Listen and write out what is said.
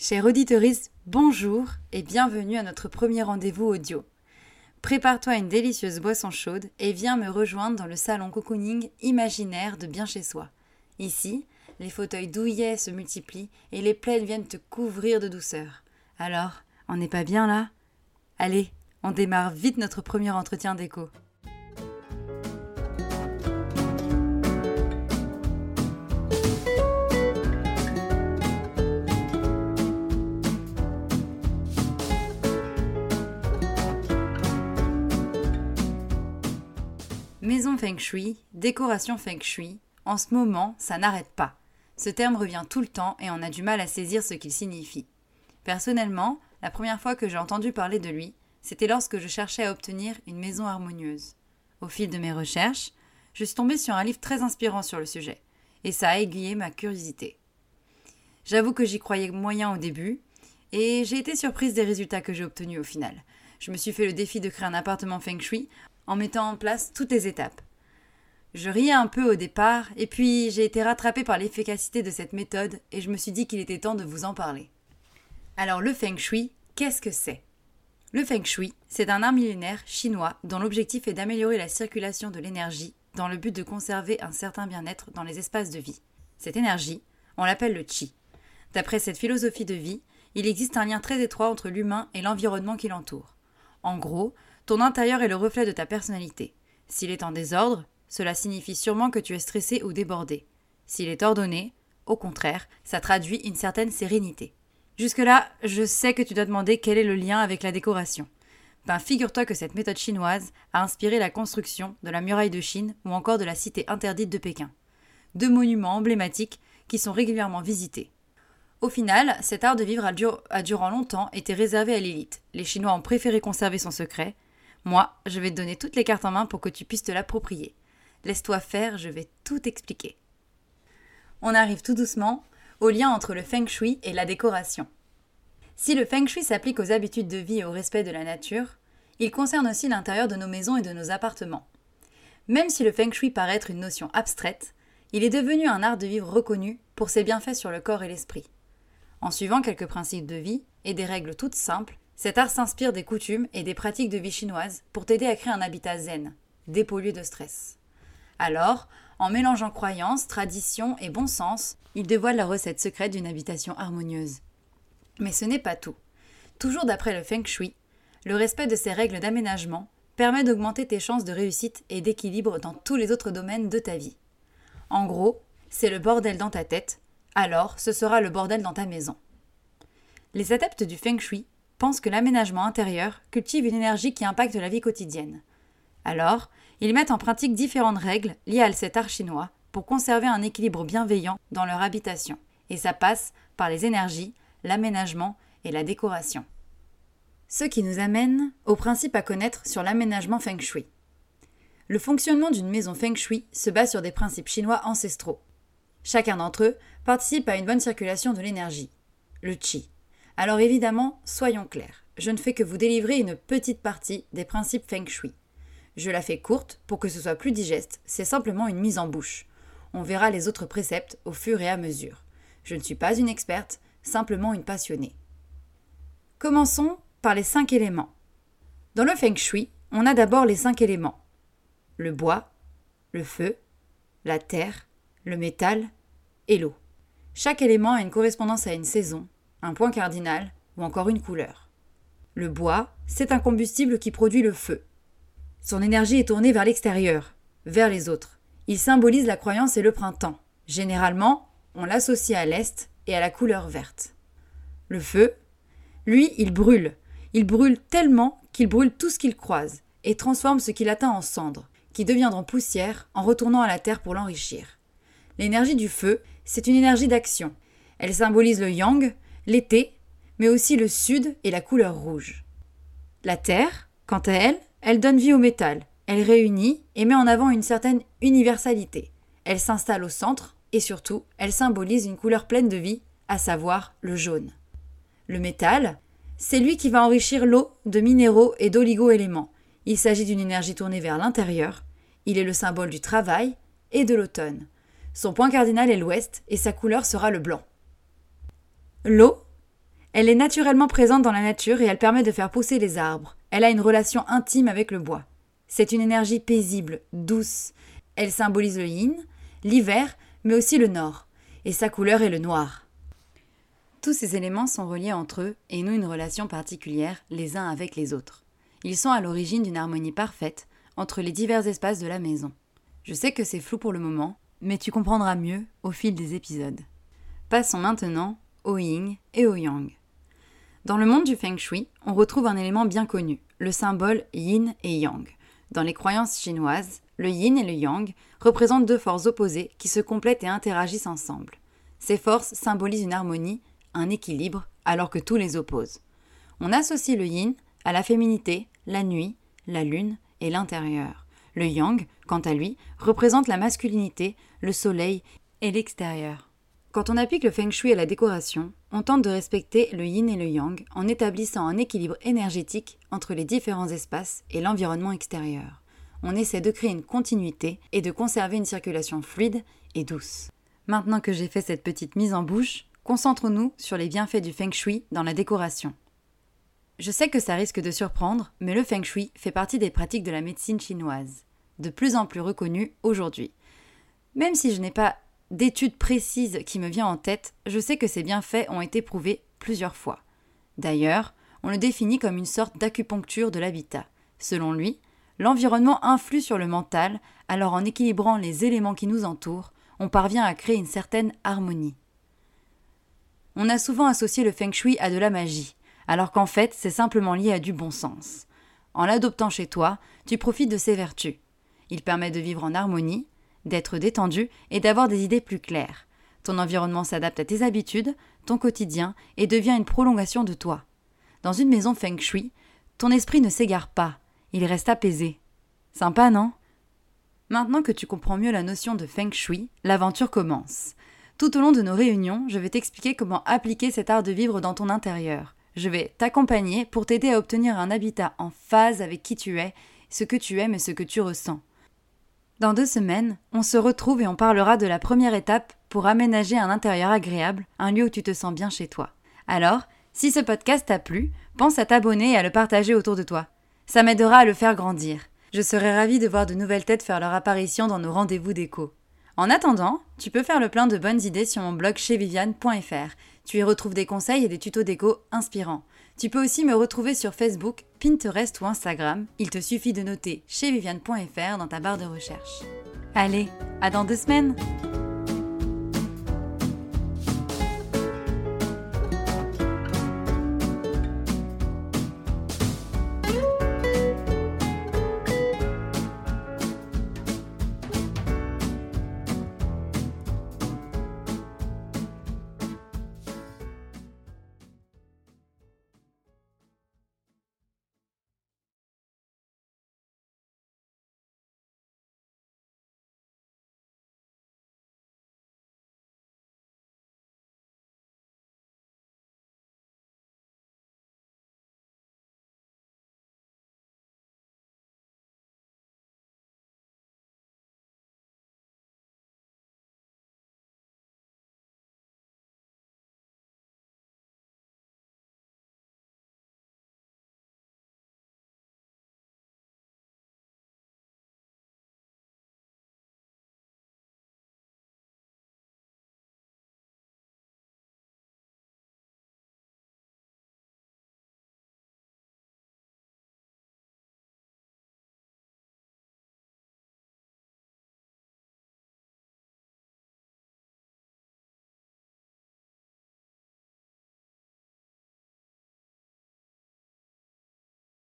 Chers auditeurs, bonjour et bienvenue à notre premier rendez-vous audio. Prépare-toi une délicieuse boisson chaude et viens me rejoindre dans le salon cocooning imaginaire de bien chez soi. Ici, les fauteuils douillets se multiplient et les plaines viennent te couvrir de douceur. Alors, on n'est pas bien là? Allez, on démarre vite notre premier entretien d'écho. Maison Feng Shui, décoration Feng Shui, en ce moment, ça n'arrête pas. Ce terme revient tout le temps et on a du mal à saisir ce qu'il signifie. Personnellement, la première fois que j'ai entendu parler de lui, c'était lorsque je cherchais à obtenir une maison harmonieuse. Au fil de mes recherches, je suis tombée sur un livre très inspirant sur le sujet, et ça a aiguillé ma curiosité. J'avoue que j'y croyais moyen au début, et j'ai été surprise des résultats que j'ai obtenus au final. Je me suis fait le défi de créer un appartement feng shui en mettant en place toutes les étapes. Je riais un peu au départ, et puis j'ai été rattrapée par l'efficacité de cette méthode, et je me suis dit qu'il était temps de vous en parler. Alors le feng shui, qu'est-ce que c'est? Le feng shui, c'est un art millénaire chinois dont l'objectif est d'améliorer la circulation de l'énergie dans le but de conserver un certain bien-être dans les espaces de vie. Cette énergie, on l'appelle le chi. D'après cette philosophie de vie, il existe un lien très étroit entre l'humain et l'environnement qui l'entoure. En gros, ton intérieur est le reflet de ta personnalité. S'il est en désordre, cela signifie sûrement que tu es stressé ou débordé. S'il est ordonné, au contraire, ça traduit une certaine sérénité. Jusque-là, je sais que tu dois demander quel est le lien avec la décoration. Ben, figure-toi que cette méthode chinoise a inspiré la construction de la muraille de Chine ou encore de la cité interdite de Pékin. Deux monuments emblématiques qui sont régulièrement visités. Au final, cet art de vivre a, durant longtemps été réservé à l'élite. Les Chinois ont préféré conserver son secret, moi, je vais te donner toutes les cartes en main pour que tu puisses te l'approprier. Laisse-toi faire, je vais tout expliquer. On arrive tout doucement au lien entre le feng shui et la décoration. Si le feng shui s'applique aux habitudes de vie et au respect de la nature, il concerne aussi l'intérieur de nos maisons et de nos appartements. Même si le feng shui paraît être une notion abstraite, il est devenu un art de vivre reconnu pour ses bienfaits sur le corps et l'esprit. En suivant quelques principes de vie et des règles toutes simples, cet art s'inspire des coutumes et des pratiques de vie chinoises pour t'aider à créer un habitat zen, dépollué de stress. Alors, en mélangeant croyances, traditions et bon sens, il dévoile la recette secrète d'une habitation harmonieuse. Mais ce n'est pas tout. Toujours d'après le Feng Shui, le respect de ces règles d'aménagement permet d'augmenter tes chances de réussite et d'équilibre dans tous les autres domaines de ta vie. En gros, c'est le bordel dans ta tête, alors ce sera le bordel dans ta maison. Les adeptes du Feng Shui pensent que l'aménagement intérieur cultive une énergie qui impacte la vie quotidienne. Alors, ils mettent en pratique différentes règles liées à cet art chinois pour conserver un équilibre bienveillant dans leur habitation. Et ça passe par les énergies, l'aménagement et la décoration. Ce qui nous amène au principe à connaître sur l'aménagement feng shui. Le fonctionnement d'une maison feng shui se base sur des principes chinois ancestraux. Chacun d'entre eux participe à une bonne circulation de l'énergie, le qi, alors évidemment, soyons clairs, je ne fais que vous délivrer une petite partie des principes feng shui. Je la fais courte pour que ce soit plus digeste, c'est simplement une mise en bouche. On verra les autres préceptes au fur et à mesure. Je ne suis pas une experte, simplement une passionnée. Commençons par les cinq éléments. Dans le feng shui, on a d'abord les cinq éléments. Le bois, le feu, la terre, le métal et l'eau. Chaque élément a une correspondance à une saison, un point cardinal ou encore une couleur. Le bois, c'est un combustible qui produit le feu. Son énergie est tournée vers l'extérieur, vers les autres. Il symbolise la croyance et le printemps. Généralement, on l'associe à l'Est et à la couleur verte. Le feu, lui, il brûle. Il brûle tellement qu'il brûle tout ce qu'il croise et transforme ce qu'il atteint en cendres, qui deviendront poussière en retournant à la terre pour l'enrichir. L'énergie du feu, c'est une énergie d'action. Elle symbolise le yang, l'été, mais aussi le sud et la couleur rouge. La Terre, quant à elle, elle donne vie au métal, elle réunit et met en avant une certaine universalité. Elle s'installe au centre et surtout, elle symbolise une couleur pleine de vie, à savoir le jaune. Le métal, c'est lui qui va enrichir l'eau de minéraux et d'oligo-éléments. Il s'agit d'une énergie tournée vers l'intérieur. Il est le symbole du travail et de l'automne. Son point cardinal est l'ouest et sa couleur sera le blanc. L'eau, Elle est naturellement présente dans la nature et elle permet de faire pousser les arbres. Elle a une relation intime avec le bois. C'est une énergie paisible, douce. Elle symbolise le yin, l'hiver, mais aussi le nord. Et sa couleur est le noir. Tous ces éléments sont reliés entre eux et nouent une relation particulière les uns avec les autres. Ils sont à l'origine d'une harmonie parfaite entre les divers espaces de la maison. Je sais que c'est flou pour le moment, mais tu comprendras mieux au fil des épisodes. Passons maintenant au yin et au yang. Dans le monde du feng shui, on retrouve un élément bien connu, le symbole yin et yang. Dans les croyances chinoises, le yin et le yang représentent deux forces opposées qui se complètent et interagissent ensemble. Ces forces symbolisent une harmonie, un équilibre, alors que tout les oppose. On associe le yin à la féminité, la nuit, la lune et l'intérieur. Le yang, quant à lui, représente la masculinité, le soleil et l'extérieur. Quand on applique le feng shui à la décoration, on tente de respecter le yin et le yang en établissant un équilibre énergétique entre les différents espaces et l'environnement extérieur. On essaie de créer une continuité et de conserver une circulation fluide et douce. Maintenant que j'ai fait cette petite mise en bouche, concentrons-nous sur les bienfaits du feng shui dans la décoration. Je sais que ça risque de surprendre, mais le feng shui fait partie des pratiques de la médecine chinoise, de plus en plus reconnues aujourd'hui. Même si je n'ai pas d'études précises qui me vient en tête, je sais que ces bienfaits ont été prouvés plusieurs fois. D'ailleurs, on le définit comme une sorte d'acupuncture de l'habitat. Selon lui, l'environnement influe sur le mental, alors en équilibrant les éléments qui nous entourent, on parvient à créer une certaine harmonie. On a souvent associé le feng shui à de la magie, alors qu'en fait c'est simplement lié à du bon sens. En l'adoptant chez toi, tu profites de ses vertus. Il permet de vivre en harmonie, d'être détendu et d'avoir des idées plus claires. Ton environnement s'adapte à tes habitudes, ton quotidien, et devient une prolongation de toi. Dans une maison feng shui, ton esprit ne s'égare pas, il reste apaisé. Sympa, non? Maintenant que tu comprends mieux la notion de feng shui, l'aventure commence. Tout au long de nos réunions, je vais t'expliquer comment appliquer cet art de vivre dans ton intérieur. Je vais t'accompagner pour t'aider à obtenir un habitat en phase avec qui tu es, ce que tu aimes et ce que tu ressens. Dans deux semaines, on se retrouve et on parlera de la première étape pour aménager un intérieur agréable, un lieu où tu te sens bien chez toi. Alors, si ce podcast t'a plu, pense à t'abonner et à le partager autour de toi. Ça m'aidera à le faire grandir. Je serai ravie de voir de nouvelles têtes faire leur apparition dans nos rendez-vous d'écho. En attendant, tu peux faire le plein de bonnes idées sur mon blog chez Viviane.fr. Tu y retrouves des conseils et des tutos d'écho inspirants. Tu peux aussi me retrouver sur Facebook, Pinterest ou Instagram. Il te suffit de noter chez Viviane.fr dans ta barre de recherche. Allez, à dans deux semaines!